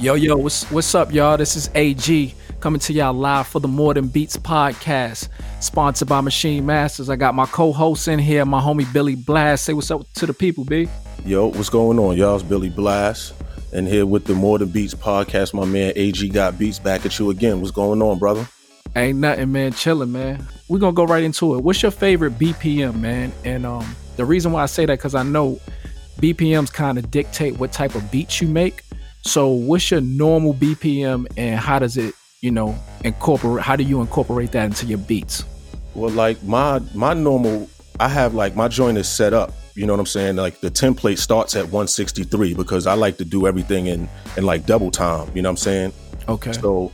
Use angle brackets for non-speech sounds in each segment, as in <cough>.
Yo, yo, what's what's up, y'all? This is AG coming to y'all live for the More Than Beats podcast, sponsored by Machine Masters. I got my co-host in here, my homie Billy Blast. Say what's up to the people, B. Yo, what's going on, y'all? It's Billy Blast, and here with the More Than Beats podcast. My man AG got beats back at you again. What's going on, brother? Ain't nothing, man. Chilling, man. We're gonna go right into it. What's your favorite BPM, man? And um, the reason why I say that because I know BPMs kind of dictate what type of beats you make. So, what's your normal BPM, and how does it, you know, incorporate? How do you incorporate that into your beats? Well, like my my normal, I have like my joint is set up. You know what I'm saying? Like the template starts at 163 because I like to do everything in in like double time. You know what I'm saying? Okay. So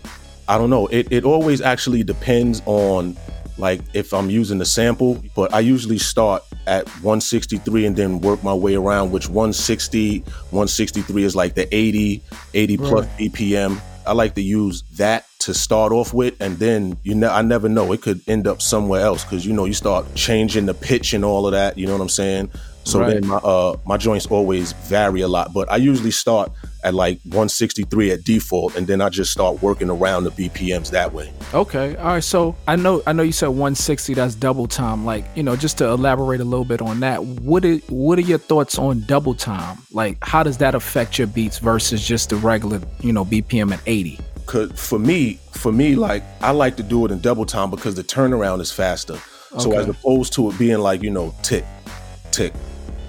I don't know. It it always actually depends on like if I'm using the sample, but I usually start at 163 and then work my way around, which 160, 163 is like the 80, 80 plus Right. BPM. I like to use that to start off with, and then you know I never know it could end up somewhere else because you know you start changing the pitch and all of that. You know what I'm saying? So Right. then my uh my joints always vary a lot, but I usually start at like 163 at default, and then I just start working around the BPMs that way. Okay. All right. So I know I know you said 160. That's double time. Like you know, just to elaborate a little bit on that. What are what are your thoughts on double time? Like how does that affect your beats versus just the regular you know BPM at 80? Cause for me, for me, like I like to do it in double time because the turnaround is faster. So as opposed to it being like you know tick, tick,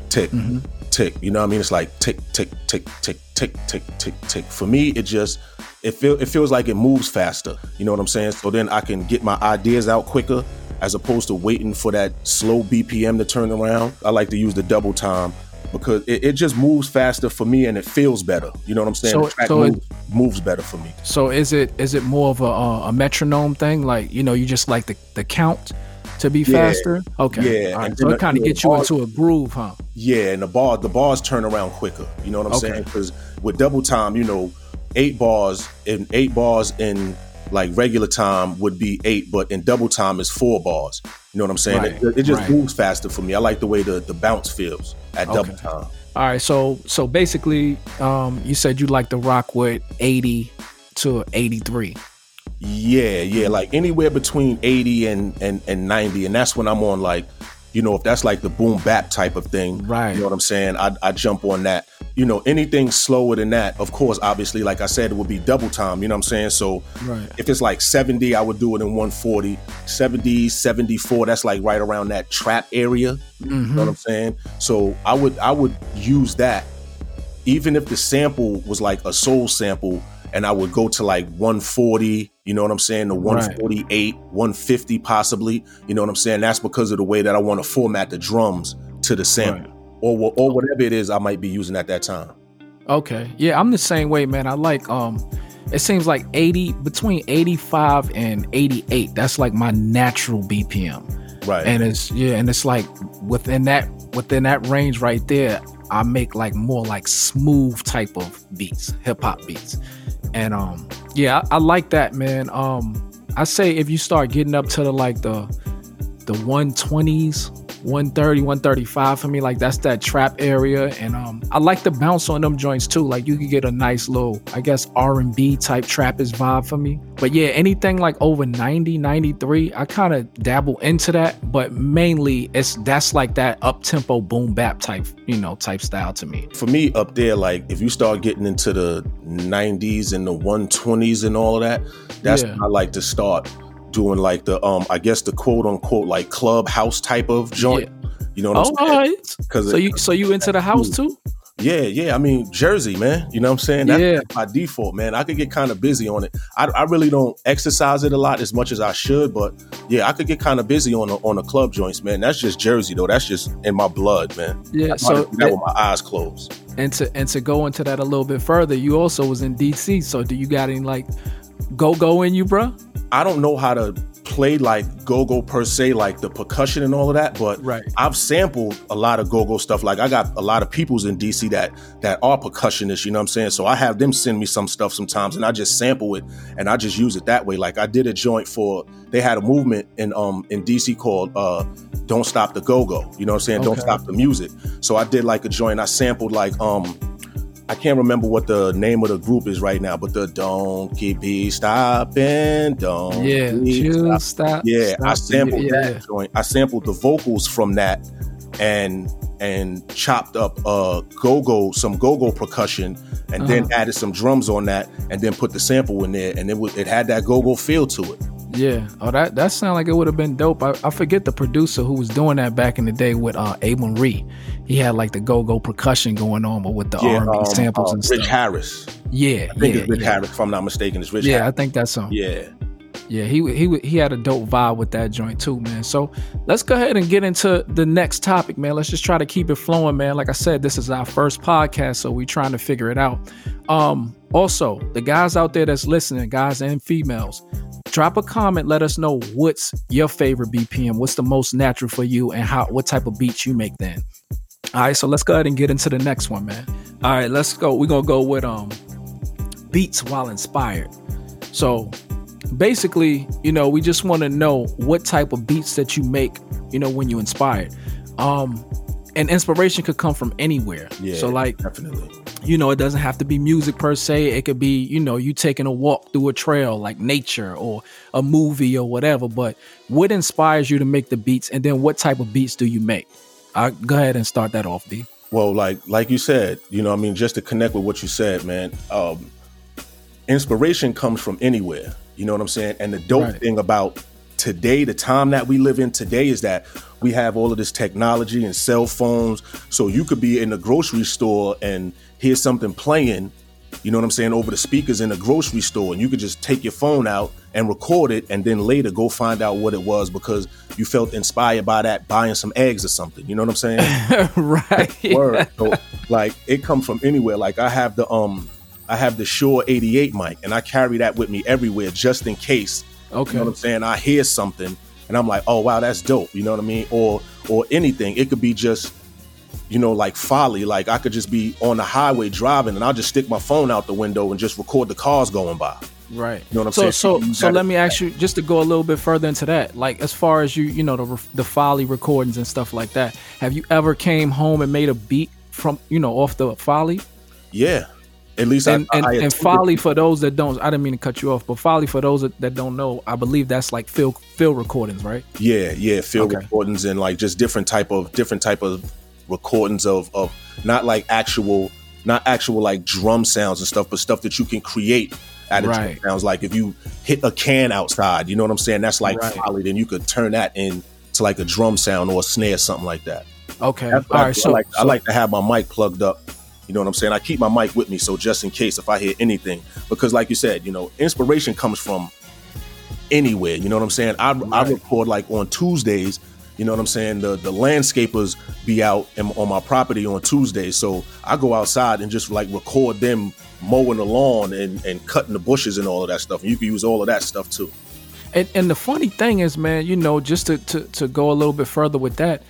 tick, Mm-hmm. tick. You know what I mean? It's like tick, tick, tick, tick, tick, tick, tick, tick. For me, it just it feel it feels like it moves faster. You know what I'm saying? So then I can get my ideas out quicker as opposed to waiting for that slow BPM to turn around. I like to use the double time because it, it just moves faster for me and it feels better. You know what I'm saying? So- the track so it- moves, moves better for me. So is it is it more of a uh, a metronome thing? Like you know, you just like the the count to be Yeah. faster. Okay. Yeah, right. So it kind of gets you into a groove, huh? Yeah, and the bar the bars turn around quicker. You know what I'm Okay. saying? Because with double time, you know, eight bars in eight bars in like regular time would be eight, but in double time is four bars. You know what I'm saying? Right, It, it just right. moves faster for me. I like the way the, the bounce feels at double time. All right, so so basically, um, you said you like to rock with eighty to eighty three. Yeah, yeah, like anywhere between 80 and, and and 90, and that's when I'm on like, you know, if that's like the boom bap type of thing, Right. You know what I'm saying? I I jump on that. You know, anything slower than that, of course, obviously, like I said, it would be double time. You know what I'm saying? So Right. if it's like 70, I would do it in 140. 70, 74, that's like right around that trap area. You know what mm-hmm. I'm saying? So I would I would use that even if the sample was like a soul sample and I would go to like 140, you know what I'm saying, to 148, 150 possibly, you know what I'm saying? That's because of the way that I want to format the drums to the sample or or whatever it is I might be using at that time. Okay, yeah, I'm the same way, man. I like um, it seems like eighty between eighty five and eighty eight. That's like my natural BPM. Right. and it's yeah and it's like within that within that range right there i make like more like smooth type of beats hip-hop beats and um yeah I, I like that man. Um i say if you start getting up to the like the the 120s 130 135 for me. Like that's that trap area. And um i like the bounce on them joints too. Like you could get a nice little i guess r&b type trappist vibe for me. But yeah anything like over 90 93 i kind of dabble into that. But mainly it's that's like that up tempo boom bap type you know type style to me. For me up there like if you start getting into the 90s and the 120s and all of that, that's Yeah. when I like to start doing like the um I guess the quote unquote like clubhouse type of joint. You know what I'm right Cause so it- you so you into the house too Yeah, yeah. I mean, Jersey, man. You know what I'm saying? That's Yeah. by default, man. I could get kind of busy on it. I, I really don't exercise it a lot as much as I should, but yeah, I could get kind of busy on the on the club joints, man. That's just Jersey, though. That's just in my blood, man. yeah I so so that with my eyes closed. and to and to go into that a little bit further you also was in dc so do you got any like go go in you bruh? I don't know how to play like go-go per se, like the percussion and all of that, but Right. I've sampled a lot of go-go stuff. Like I got a lot of peoples in DC that that are percussionists, you know what I'm saying? So I have them send me some stuff sometimes and I just sample it and I just use it that way. Like I did a joint for they had a movement in um in DC called uh Don't Stop the Go-Go. You know what I'm saying? Don't stop the music. So I did like a joint, I sampled like um I can't remember what the name of the group is right now, but the don't keep be stopping, don't yeah, stop. stop. Yeah, stop I sampled yeah. that joint. I sampled the vocals from that and and chopped up uh go-go some go-go percussion and uh-huh. then added some drums on that and then put the sample in there and it was it had that go-go feel to it. Yeah. Oh, that that sounded like it would have been dope. I, I, forget the producer who was doing that back in the day with uh Amerie. He had like the go-go percussion going on, but with the yeah, R&B um, samples uh, and Rich stuff. Harris. Yeah, I think yeah, it's Rich yeah. Harris, if I'm not mistaken. It's Rich. Yeah, Harris. I think that's him. Yeah. Yeah, he he he had a dope vibe with that joint too, man. So let's go ahead and get into the next topic, man. Let's just try to keep it flowing, man. Like I said, this is our first podcast, so we're trying to figure it out. Um, also, the guys out there that's listening, guys and females, drop a comment. Let us know what's your favorite BPM, what's the most natural for you, and how what type of beats you make. Then, all right. So let's go ahead and get into the next one, man. All right, let's go. We're gonna go with um beats while inspired. So basically, you know, we just want to know what type of beats that you make, you know, when you inspired. Um, and inspiration could come from anywhere. Yeah. So like definitely. You know, it doesn't have to be music per se. It could be, you know, you taking a walk through a trail like nature or a movie or whatever. But what inspires you to make the beats and then what type of beats do you make? I go ahead and start that off, D. Well, like like you said, you know, I mean, just to connect with what you said, man, um, inspiration comes from anywhere. You know what I'm saying? And the dope right. thing about today, the time that we live in today, is that we have all of this technology and cell phones. So you could be in the grocery store and hear something playing, you know what I'm saying, over the speakers in the grocery store. And you could just take your phone out and record it and then later go find out what it was because you felt inspired by that buying some eggs or something. You know what I'm saying? <laughs> right. Word. So, like it comes from anywhere. Like I have the um I have the Shure 88 mic and I carry that with me everywhere just in case. Okay. You know what I'm saying? I hear something and I'm like, oh wow, that's dope. You know what I mean? Or or anything. It could be just, you know, like Foley. Like I could just be on the highway driving and I'll just stick my phone out the window and just record the cars going by. Right. You know what I'm so, saying? So so let me ask you just to go a little bit further into that. Like as far as you, you know, the the Foley recordings and stuff like that. Have you ever came home and made a beat from, you know, off the Foley? Yeah. At least and, I, and, I and Foley for those that don't I didn't mean to cut you off, but Foley for those that, that don't know, I believe that's like field field recordings, right? Yeah, yeah, field Okay. recordings and like just different type of different type of recordings of of not like actual not actual like drum sounds and stuff, but stuff that you can create out of Right. drum sounds. Like if you hit a can outside, you know what I'm saying? That's like Right. Foley. Then you could turn that into like a drum sound or a snare, something like that. Okay. That's All I, So I like I like to have my mic plugged up. You know what I'm saying? I keep my mic with me so just in case if I hear anything, because like you said, you know, inspiration comes from anywhere. You know what I'm saying? I, I record like on Tuesdays. You know what I'm saying? The the landscapers be out in, on my property on Tuesdays, so I go outside and just like record them mowing the lawn and, and cutting the bushes and all of that stuff. And you can use all of that stuff too. And, and the funny thing is, man, you know, just to, to, to go a little bit further with that,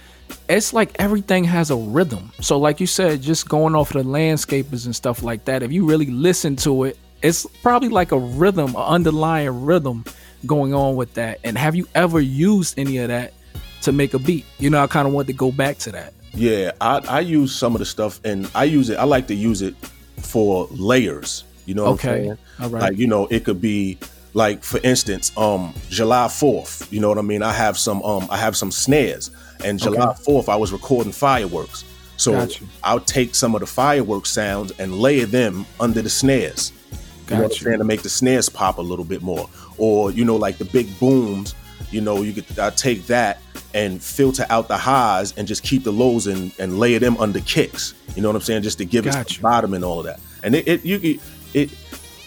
it's like everything has a rhythm. So, like you said, just going off of the landscapers and stuff like that, if you really listen to it, it's probably like a rhythm, an underlying rhythm going on with that. And have you ever used any of that to make a beat? You know, I kind of want to go back to that. Yeah, I, I use some of the stuff and I use it. I like to use it for layers. You know what Okay. I'm saying? All right. Like, you know, it could be like for instance, um, July 4th, you know what I mean? I have some um I have some snares and July Okay. 4th I was recording fireworks. So. I'll take some of the fireworks sounds and layer them under the snares. You know what I'm saying? To make the snares pop a little bit more. Or, you know, like the big booms, you know, you could I take that and filter out the highs and just keep the lows and, and layer them under kicks. You know what I'm saying? Just to give it Got some you. bottom and all of that. And it, it you it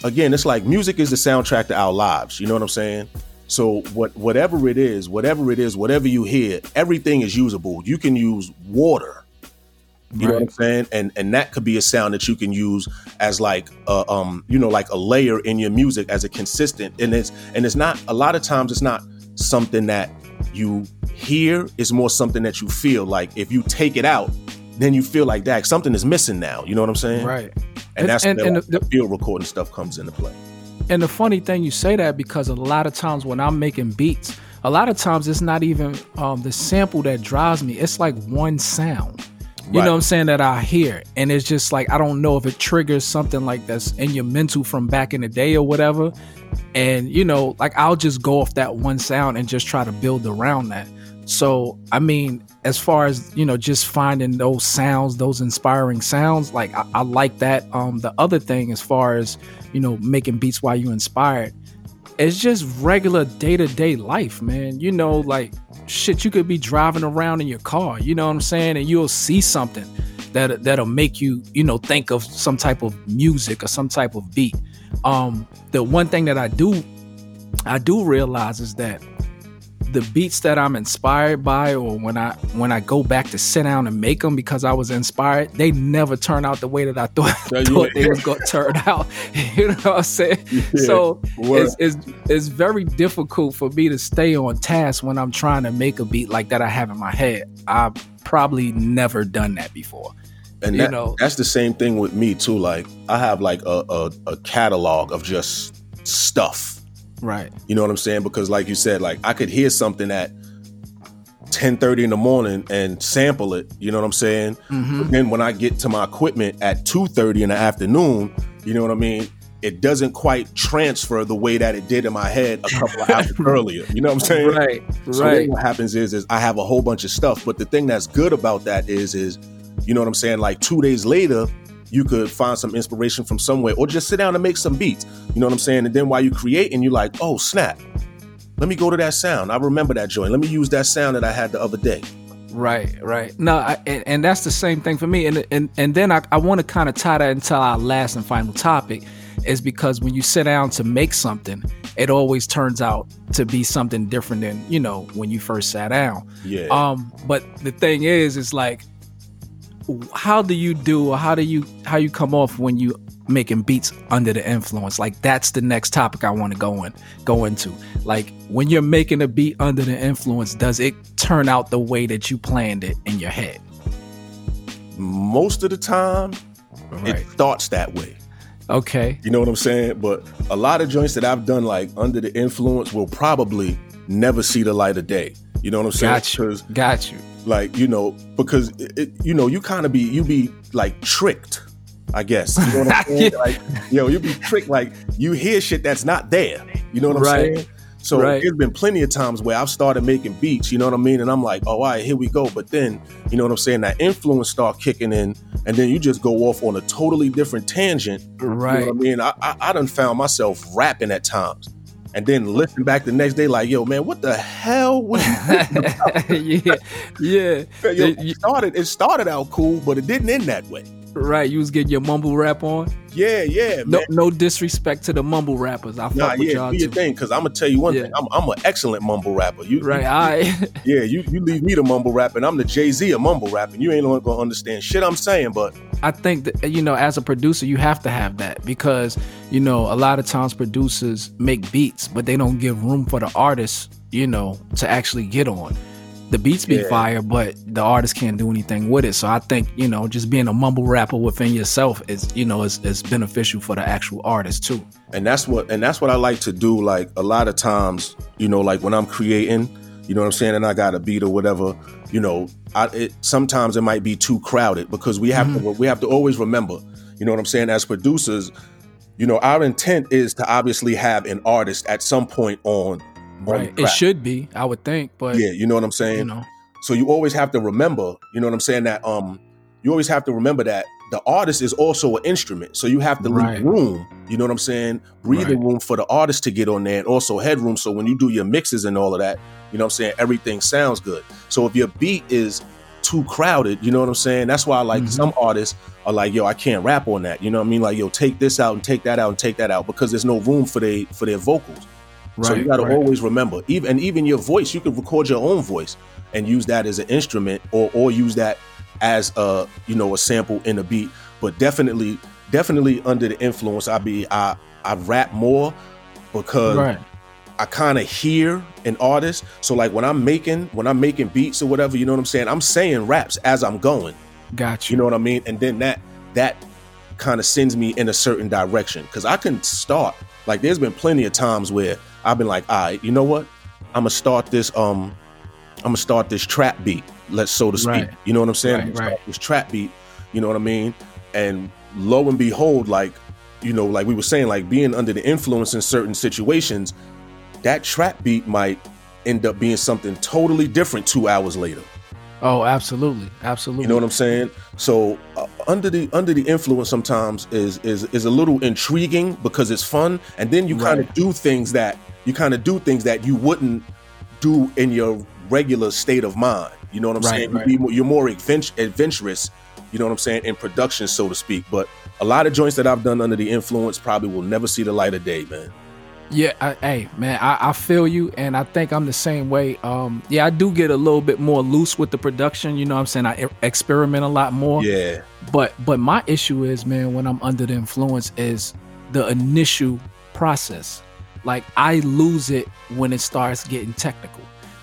again, it's like music is the soundtrack to our lives. You know what I'm saying? So what whatever it is, whatever it is, whatever you hear, everything is usable. You can use water. You know what I'm saying? And and that could be a sound that you can use as like a, um you know like a layer in your music as a consistent. And it's and it's not a lot of times it's not something that you hear. It's more something that you feel. Like if you take it out, then you feel like that something is missing now. You know what I'm saying? Right. And that's And- where and the- the field recording stuff comes into play. And the funny thing you say that because a lot of times when I'm making beats, a lot of times it's not even um, the sample that drives me. It's like one sound. You right. know what I'm saying? That I hear. And it's just like I don't know if it triggers something like that's in your mental from back in the day or whatever. And you know, like I'll just go off that one sound and just try to build around that. So, I mean, as far as you know, just finding those sounds, those inspiring sounds, like I, I like that. Um, the other thing, as far as you know, making beats while you're inspired, it's just regular day to day life, man. You know, like shit, you could be driving around in your car, you know what I'm saying, and you'll see something that that'll make you, you know, think of some type of music or some type of beat. Um, the one thing that I do, I do realize is that the beats that I'm inspired by, or when I when I go back to sit down and make them because I was inspired, they never turn out the way that I <laughs> thought, yeah, thought they was gonna turn <laughs> out. <laughs> you know what I'm saying? Yeah. So it's, it's, it's very difficult for me to stay on task when I'm trying to make a beat like that I have in my head. I've probably never done that before. And that, you know, that's the same thing with me too. Like I have like a, a, a catalog of just stuff Right. You know what I'm saying? Because like you said, like I could hear something at 10:30 in the morning and sample it, you know what I'm saying? Mm-hmm. But then when I get to my equipment at 2:30 in the afternoon, you know what I mean? It doesn't quite transfer the way that it did in my head a couple of <laughs> hours earlier. You know what I'm saying? Right. So right. what happens is is I have a whole bunch of stuff, but the thing that's good about that is is you know what I'm saying? Like 2 days later, you could find some inspiration from somewhere or just sit down and make some beats. You know what I'm saying? And then while you create and you're like, oh, snap, let me go to that sound. I remember that joint. Let me use that sound that I had the other day. Right, right. No, I, and, and, that's the same thing for me. And and and then I, I want to kind of tie that into our last and final topic, is because when you sit down to make something, it always turns out to be something different than you know when you first sat down. Yeah. Um. But the thing is, is like how do you do or how do you how you come off when you making beats under the influence? Like that's the next topic i want to go in go into. Like when you're making a beat under the influence does it turn out the way that you planned it in your head? Most of the time right. it starts that way. Okay. You know what i'm saying? But a lot of joints that i've done like under the influence will probably never see the light of day. You know what i'm saying? Got you. Got you like you know because it, you know you kind of be you be like tricked i guess you know what i'm <laughs> saying like yo you be tricked like you hear shit that's not there you know what i'm right. saying so right. there's been plenty of times where I've started making beats, you know what I mean? And I'm like, oh, all right, here we go. But then, you know what I'm saying? That influence start kicking in, and then you just go off on a totally different tangent. Right. You know I mean? I, I, I done found myself rapping at times and then listen back the next day like, yo, man, what the hell was <laughs> Yeah, yeah. <laughs> Yo, it started it started out cool, but it didn't end that way. Right, you was getting your mumble rap on. Yeah, yeah. No, no disrespect to the mumble rappers. I fuck nah, with yeah, y'all do your thing, because I'm gonna tell you one yeah. thing. I'm, I'm an excellent mumble rapper. You right? You, I <laughs> yeah. You you leave me to mumble rap, and I'm the Jay Z of mumble rapping. You ain't gonna understand shit I'm saying, but I think that you know, as a producer, you have to have that because you know a lot of times producers make beats, but they don't give room for the artists, you know, to actually get on the beats be yeah. fire, but the artist can't do anything with it. So I think you know, just being a mumble rapper within yourself is you know is, is beneficial for the actual artist too. And that's what and that's what I like to do. Like a lot of times, you know, like when I'm creating, you know what I'm saying, and I got a beat or whatever, you know, I, it, sometimes it might be too crowded because we have mm-hmm. to we have to always remember, you know what I'm saying, as producers. You know, our intent is to obviously have an artist at some point on Right. It should be, I would think, but yeah, you know what I'm saying. You know. So you always have to remember, you know what I'm saying, that um, you always have to remember that the artist is also an instrument. So you have to right. leave room, you know what I'm saying, breathing right. room for the artist to get on there, and also headroom. So when you do your mixes and all of that, you know what I'm saying, everything sounds good. So if your beat is too crowded, you know what I'm saying? That's why like mm-hmm. some artists are like, yo, I can't rap on that. You know what I mean? Like, yo, take this out and take that out and take that out because there's no room for they for their vocals. Right, so you got to right. always remember, even and even your voice, you could record your own voice and use that as an instrument, or or use that as a you know a sample in a beat. But definitely, definitely under the influence, I be I I rap more because right. I kind of hear an artist. So like when I'm making when I'm making beats or whatever, you know what I'm saying. I'm saying raps as I'm going. Gotcha. You know what I mean? And then that that kind of sends me in a certain direction because I can start. Like there's been plenty of times where I've been like, all right, you know what? I'm gonna start this um I'm gonna start this trap beat, let's so to speak. Right. You know what I'm saying? Right, right. This trap beat, you know what I mean? And lo and behold, like, you know, like we were saying, like being under the influence in certain situations, that trap beat might end up being something totally different two hours later. Oh, absolutely, absolutely. You know what I'm saying? So uh, under the under the influence sometimes is is is a little intriguing because it's fun, and then you kind of Right. do things that you kind of do things that you wouldn't do in your regular state of mind. You know what I'm Right, saying? right. You be, you're more advent- adventurous. You know what I'm saying in production, so to speak. But a lot of joints that I've done under the influence probably will never see the light of day, man. Yeah, I, hey man, I, I feel you, and I think I'm the same way. Um, yeah, I do get a little bit more loose with the production. You know, what I'm saying I experiment a lot more. Yeah, But but my issue is, man, when I'm under the influence, is the initial process. Like I lose it when it starts getting technical.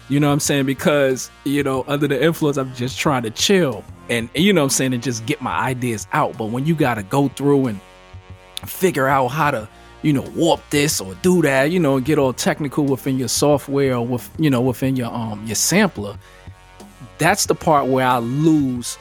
You know what I'm saying? Because you know, under the influence, I'm just trying to chill and you know what I'm saying, and just get my ideas out. But when you got to go through and figure out how to you know warp this or do that you know get all technical within your software or with you know within your um your sampler. That's the part where i lose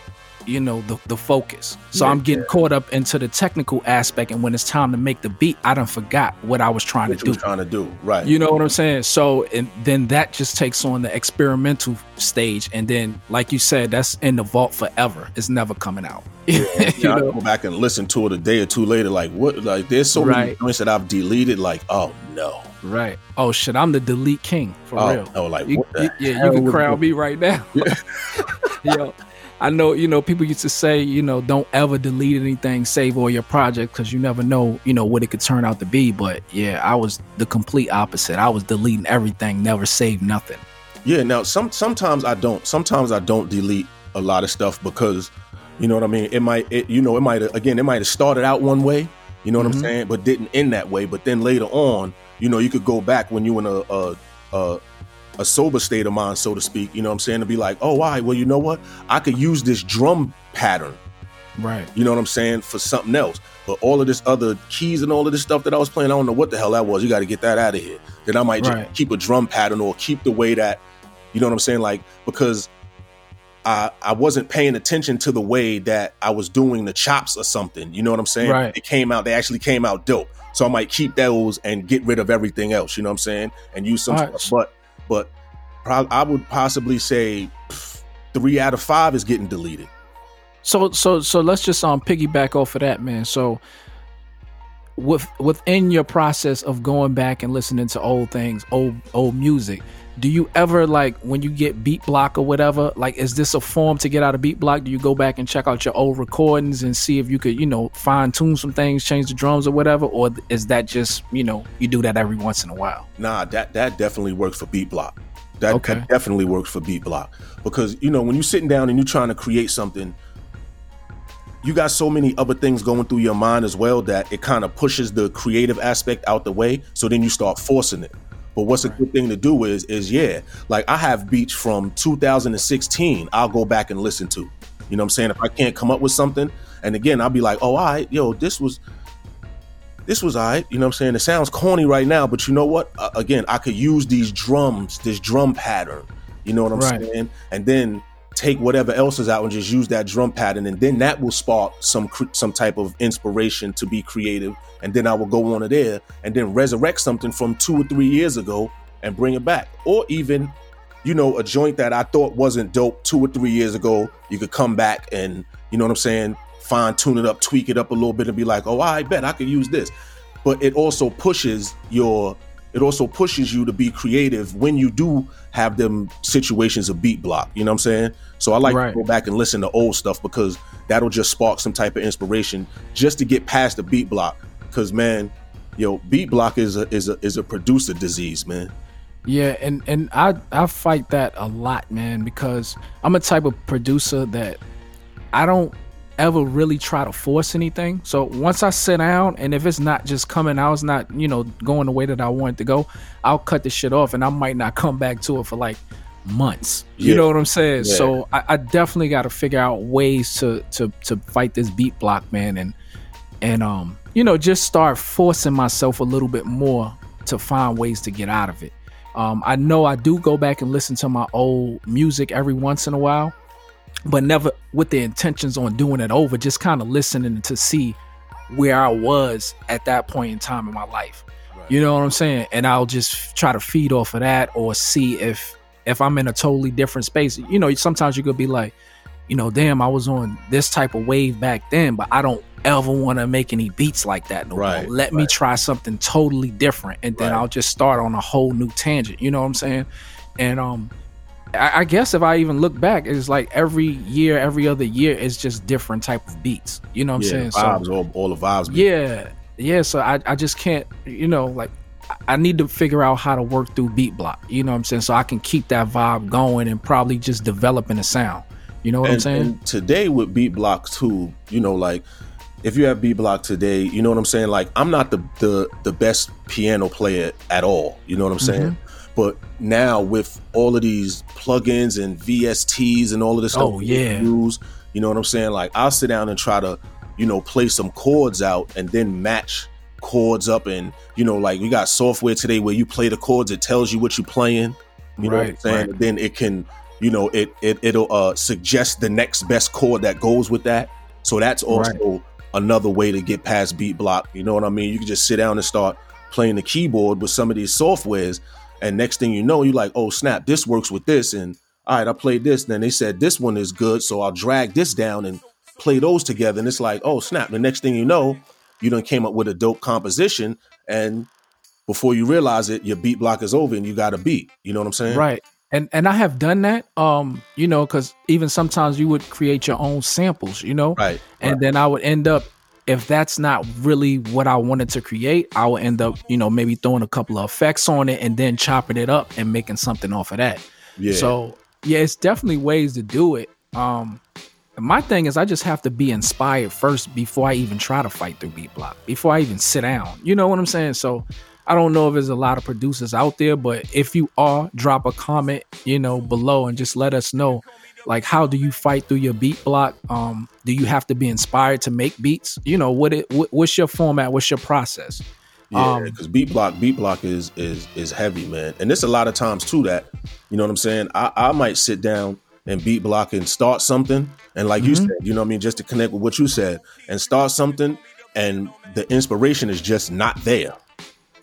you know the, the focus so Yeah, i'm getting caught up into the technical aspect and when it's time to make the beat i don't forgot what i was trying what to you do trying to do, right? you know what I'm saying? So and then that just takes on the experimental stage, and then like you said, that's in the vault forever. It's never coming out. <laughs> you Yeah, I know? go back and listen to it a day or two later. Like what? Like there's so many Right. joints that I've deleted. Like oh no, Right. Oh shit, I'm the delete king for oh real. no, like You- what the you- yeah, you can was crown me right now. <laughs> Yo, I know, you know, people used to say, you know, don't ever delete anything, save all your projects because you never know, you know, what it could turn out to be. But yeah, I was the complete opposite. I was deleting everything, never saved nothing. Yeah. Now some sometimes I don't. Sometimes I don't delete a lot of stuff because you know what I mean. It might, it, you know, it might again, it might have started out one way. You know what Mhm. I'm saying, but didn't end that way. But then later on, you know, you could go back when you in a a, a a sober state of mind, so to speak. You know what I'm saying to be like, oh, all right, well, you know what? I could use this drum pattern Right. You know what I'm saying? For something else. But all of this other keys and all of this stuff that I was playing, I don't know what the hell that was. You got to get that out of here. Then I might Right. just keep a drum pattern or keep the way that, you know what I'm saying? Like, because I I wasn't paying attention to the way that I was doing the chops or something. You know what I'm saying? Right. It came out, they actually came out dope. So I might keep those and get rid of everything else, you know what I'm saying? And use some right. stuff. But but prob- I would possibly say pff, three out of five is getting deleted. So so so let's just um piggyback off of that, man. So with within your process of going back and listening to old things, old old music, do you ever like when you get beat block or whatever, like is this a form to get out of beat block? Do you go back and check out your old recordings and see if you could, you know, fine tune some things, change the drums or whatever? Or is that just, you know, you do that every once in a while? Nah, that that definitely works for beat block. That, Okay. that definitely works for beat block because you know when you're sitting down and you're trying to create something, you got so many other things going through your mind as well that it kind of pushes the creative aspect out the way. So then you start forcing it. But what's a good thing to do is is yeah, like I have beats from 2016. I'll go back and listen to. You know what I'm saying? If I can't come up with something, and again I'll be like, oh, all right, yo, this was this was all right. You know what I'm saying? It sounds corny right now, but you know what? Uh, again, I could use these drums, this drum pattern. You know what I'm Right. saying? And then take whatever else is out and just use that drum pattern, and then that will spark some some type of inspiration to be creative. And then I will go on to there and then resurrect something from two or three years ago and bring it back, or even. You know, a joint that I thought wasn't dope two or three years ago, you could come back and, you know what I'm saying, fine tune it up, tweak it up a little bit, and be like, oh, I bet I could use this but it also pushes your it also pushes you to be creative when you do have them situations of beat block you know what i'm saying? So i like Right. to go back and listen to old stuff because that'll just spark some type of inspiration just to get past the beat block. Because man yo beat block is a is a is a producer disease man. Yeah, and and I I fight that a lot, man, because I'm a type of producer that I don't ever really try to force anything. So once I sit down and if it's not just coming out, it's not, you know, going the way that I want it to go, I'll cut the shit off and I might not come back to it for like months. You Yeah. know what I'm saying? Yeah. So I, I definitely gotta figure out ways to to to fight this beat block, man, and and um, you know, just start forcing myself a little bit more to find ways to get out of it. Um, I know I do go back and listen to my old music every once in a while, but never with the intentions on doing it over. Just kind of listening to see where I was at that point in time in my life. Right. You know what I'm saying? And I'll just try to feed off of that or see if if I'm in a totally different space. You know, sometimes you could be like, you know, damn, I was on this type of wave back then, but I don't ever want to make any beats like that no right, more. Let right. me try something totally different, and then. I'll just start on a whole new tangent. You know what I'm saying? And um, I, I, guess if I even look back, it's like every year, every other year, it's just different type of beats. You know what yeah, I'm saying? Vibes, so, all, all the vibes. Yeah, yeah. So I, I just can't, you know, like I need to figure out how to work through beat block. You know what I'm saying? So I can keep that vibe going and probably just developing a sound. You know what and, I'm saying? And today with beat block too, you know, like if you have beat block today, you know what I'm saying? Like I'm not the the the best piano player at all. You know what I'm saying? Mm-hmm. But now with all of these plugins and VSTs and all of this stuff, oh yeah, use, you know what I'm saying? Like I'll sit down and try to, you know, play some chords out and then match chords up and you know like we got software today where you play the chords it tells you what you're playing you know what i'm saying right. then it can you know it, it it'll uh suggest the next best chord that goes with that so that's also right. another way to get past beat block you know what i mean you can just sit down and start playing the keyboard with some of these softwares and next thing you know you're like oh snap this works with this. And all right i played this. Then they said this one is good so i'll drag this down and play those together. And it's like oh snap. The next thing you know you done came up with a dope composition. And before you realize it your beat block is over and you got a beat. You know what i'm saying? Right. And and I have done that. Um, you know, because even sometimes you would create your own samples, you know, right? And right. then I would end up, if that's not really what I wanted to create, I will end up, you know, maybe throwing a couple of effects on it and then chopping it up and making something off of that. Yeah. So yeah, it's definitely ways to do it. Um, my thing is, I just have to be inspired first before I even try to fight through beat block, before I even sit down. You know what I'm saying? So I don't know if there's a lot of producers out there, but if you are, drop a comment, you know, below and just let us know. Like, how do you fight through your beat block? Um, do you have to be inspired to make beats? You know, what it what, what's your format? What's your process? Yeah, because um, beat block, beat block is is is heavy, man. And there's a lot of times too that, you know what I'm saying? I, I might sit down and beat block and start something. And like mm-hmm. you said, you know what I mean, just to connect with what you said and start something and the inspiration is just not there.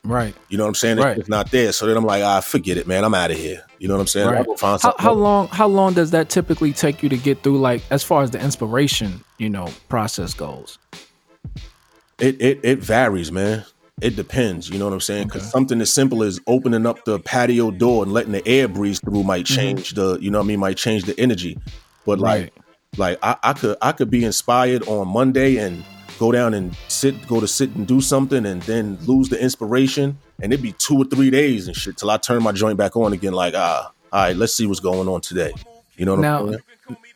Right. You know what I'm saying? Right. It's not there. So then I'm like, ah, forget it, man. I'm out of here. You know what I'm saying? Right. How, how, long how long does that typically take you to get through like as far as the inspiration, you know, process goes? It it it varies, man. It depends, you know what I'm saying? Because okay. something as simple as opening up the patio door and letting the air breeze through might mm-hmm. change mm-hmm. the, you know what I mean, might change the energy. But like, right. like I, I could I could be inspired on Monday and go down and sit, go to sit and do something, and then lose the inspiration, and it'd be two or three days and shit till I turn my joint back on again. Like, ah, all right, let's see what's going on today. You know now,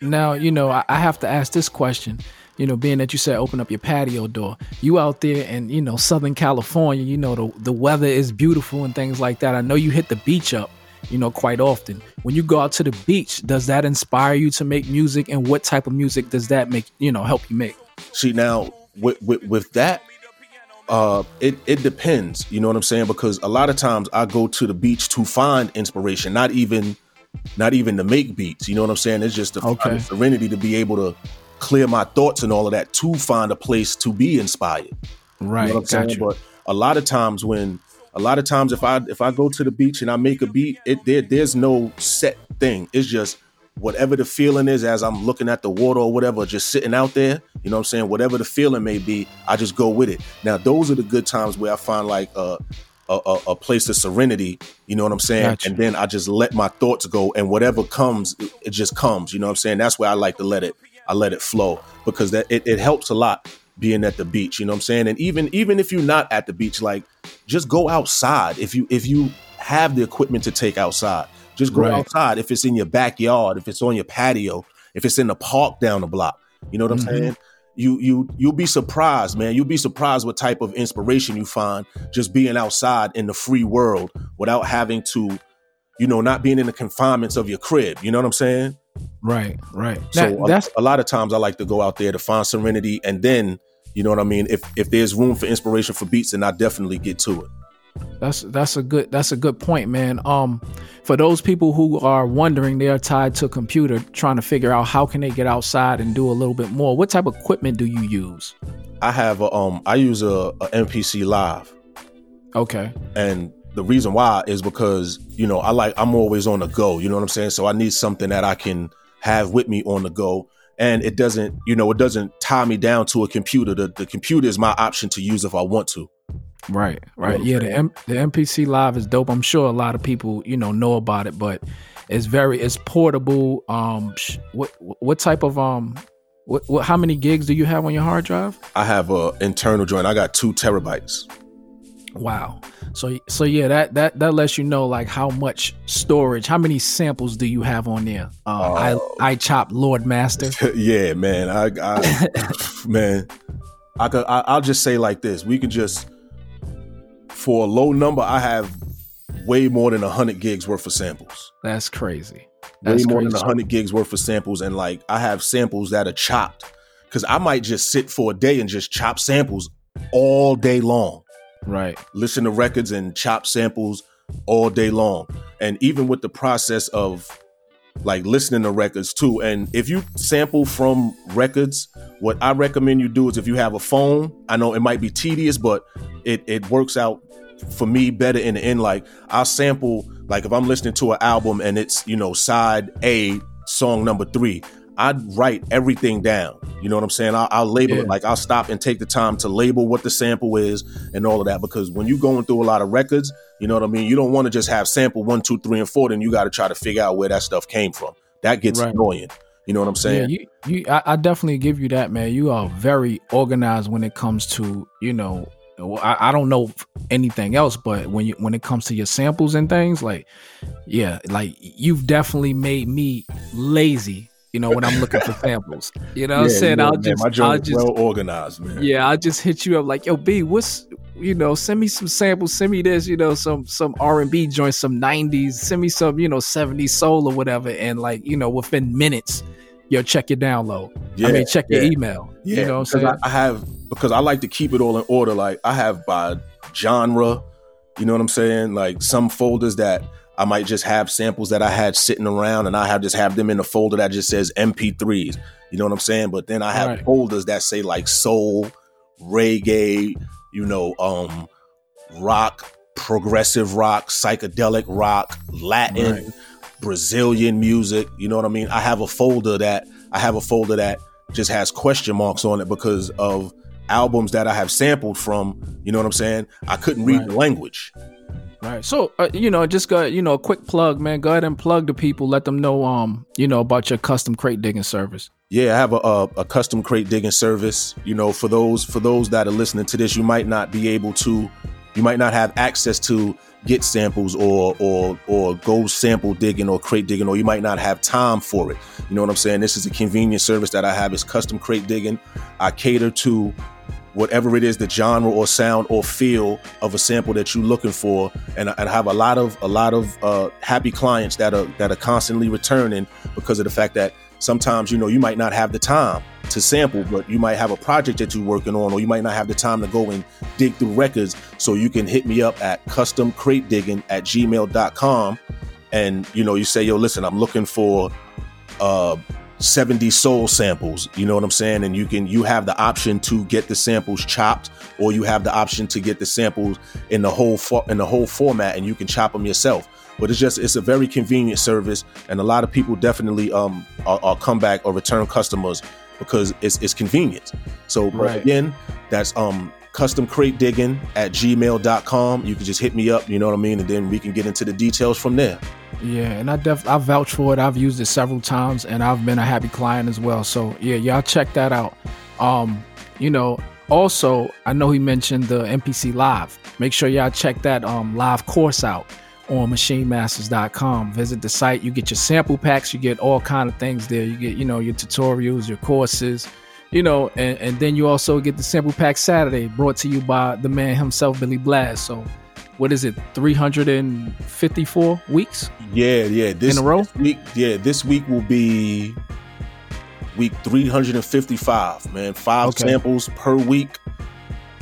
Now, you know, I, I have to ask this question. You know, being that you said open up your patio door, you out there in you know Southern California, you know the the weather is beautiful and things like that. I know you hit the beach up, you know, quite often. When you go out to the beach, does that inspire you to make music, and what type of music does that make you know help you make? See now, with, with, with that, uh, it it depends. You know what I'm saying? Because a lot of times I go to the beach to find inspiration, not even not even to make beats. You know what I'm saying? It's just the okay. serenity to be able to clear my thoughts and all of that to find a place to be inspired. Right. You know I'm But a lot of times when a lot of times if I if I go to the beach and I make a beat, it there there's no set thing. It's just whatever the feeling is as I'm looking at the water or whatever, just sitting out there, you know what I'm saying? Whatever the feeling may be, I just go with it. Now, those are the good times where I find like uh, a, a, a place of serenity, you know what I'm saying? Gotcha. And then I just let my thoughts go and whatever comes, it just comes, you know what I'm saying? That's where I like to let it, I let it flow because that it, it helps a lot being at the beach, you know what I'm saying? And even even if you're not at the beach, like just go outside. If you if you have the equipment to take outside, just go right. outside. If it's in your backyard, if it's on your patio, if it's in the park down the block, you know what mm-hmm. I'm saying? You you you'll be surprised, man. You'll be surprised what type of inspiration you find just being outside in the free world without having to, you know, not being in the confinements of your crib. You know what I'm saying? Right, right. So that, that's a, a lot of times I like to go out there to find serenity, and then you know what I mean. If if there's room for inspiration for beats, then I definitely get to it. That's that's a good that's a good point, man. Um, for those people who are wondering, they are tied to a computer, trying to figure out how can they get outside and do a little bit more. What type of equipment do you use? I have a um, I use a, a MPC Live. Okay. And the reason why is because you know I like I'm always on the go. You know what I'm saying? So I need something that I can have with me on the go and it doesn't you know it doesn't tie me down to a computer the, the computer is my option to use if i want to right right yeah the, M- the mpc live is dope i'm sure a lot of people you know know about it but it's very it's portable um what what type of um what, what how many gigs do you have on your hard drive i have a internal joint i got two terabytes Wow. So so yeah, that that that lets you know like how much storage, how many samples do you have on there? Uh, uh I I chop Lord Master. <laughs> yeah, man. I, I <laughs> man, I could I, I'll just say like this: we can just for a low number, I have way more than hundred gigs worth of samples. That's crazy. That's way more crazy. than hundred gigs worth of samples, and like I have samples that are chopped because I might just sit for a day and just chop samples all day long. Right. Listen to records and chop samples all day long. And even with the process of like listening to records too. And if you sample from records, what I recommend you do is if you have a phone, I know it might be tedious, but it, it works out for me better in the end. Like I'll sample, like if I'm listening to an album and it's, you know, side A, song number three, I'd write everything down. You know what I'm saying? I'll, I'll label yeah. it like I'll stop and take the time to label what the sample is and all of that. Because when you're going through a lot of records, you know what I mean? You don't want to just have sample one, two, three, and four. Then you got to try to figure out where that stuff came from. That gets right. annoying. You know what I'm saying? Yeah, you, you I, I, definitely give you that, man. You are very organized when it comes to, you know, I, I don't know anything else, but when you when it comes to your samples and things, like, yeah, like you've definitely made me lazy you know, when I'm looking for samples. You know what I'm saying? I'll just my I'll just well organized, man. Yeah, I'll just hit you up like, yo, B, what's you know, send me some samples, send me this, you know, some some R and B joints, some nineties, send me some, you know, 70s soul or whatever. And like, you know, within minutes, yo, check your download. Yeah, I mean check yeah. your email. Yeah, you know what I'm saying? I have because I like to keep it all in order. Like I have by genre, you know what I'm saying? Like some folders that I might just have samples that I had sitting around and I have just have them in a folder that just says MP3s. You know what I'm saying? But then I have right. folders that say like soul, reggae, you know, um, rock, progressive rock, psychedelic rock, Latin, right. Brazilian music. You know what I mean? I have a folder that I have a folder that just has question marks on it because of albums that I have sampled from. You know what I'm saying? I couldn't read right. the language. Right. So, uh, you know, just got you know, a quick plug, man. Go ahead and plug the people. Let them know, um, you know, about your custom crate digging service. Yeah, I have a, a, a, custom crate digging service. You know, for those for those that are listening to this, you might not be able to, you might not have access to get samples or or or go sample digging or crate digging, or you might not have time for it. You know what I'm saying? This is a convenient service that I have. It's custom crate digging. I cater to whatever it is the genre or sound or feel of a sample that you're looking for. And, I have a lot of a lot of uh, happy clients that are that are constantly returning because of the fact that sometimes you know you might not have the time to sample but you might have a project that you're working on or you might not have the time to go and dig through records. So you can hit me up at custom crate digging at gmail.com and you know you say yo listen i'm looking for uh 70 soul samples you know what i'm saying? And you can you have the option to get the samples chopped or you have the option to get the samples in the whole fo- in the whole format and you can chop them yourself. But it's just it's a very convenient service and a lot of people definitely um are, are come back or return customers because it's it's convenient. So right. again that's um custom crate digging at gmail.com you can just hit me up you know what i mean? And then we can get into the details from there yeah, and I def I vouch for it. I've used it several times, and I've been a happy client as well. So yeah, y'all check that out. Um, you know, also I know he mentioned the MPC Live. Make sure y'all check that um live course out on machinemasters.com. Visit the site. You get your sample packs. You get all kind of things there. You get you know your tutorials, your courses. You know, and, and then you also get the sample pack Saturday brought to you by the man himself, Billy Blast. So what is it 354 weeks yeah yeah this in a row this week yeah this week will be week 355 man five okay. samples per week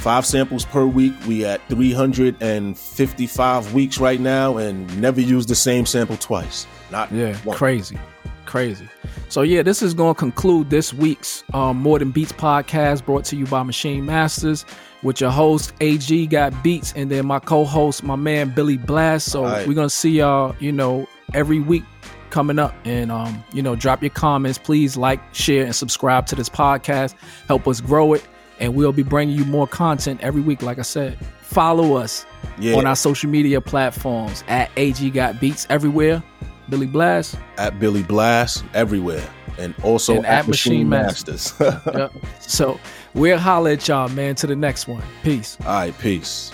five samples per week. We at 355 weeks right now, and never use the same sample twice. Not Yeah, crazy, crazy. So yeah, this is going to conclude this week's um, More Than Beats podcast, brought to you by Machine Masters, with your host AG got beats, and then my co-host, my man Billy Blast. So right. we're gonna see y'all, you know, every week coming up, and um, you know, drop your comments, please like, share, and subscribe to this podcast. Help us grow it, and we'll be bringing you more content every week. Like I said, follow us Yeah, on our social media platforms at AG Got Beats everywhere. Billy Blast. at Billy Blast everywhere, and also And at, at Machine, Machine Masters. <laughs> Yep. So we'll holler at y'all, man. To the next one. Peace. All right, peace.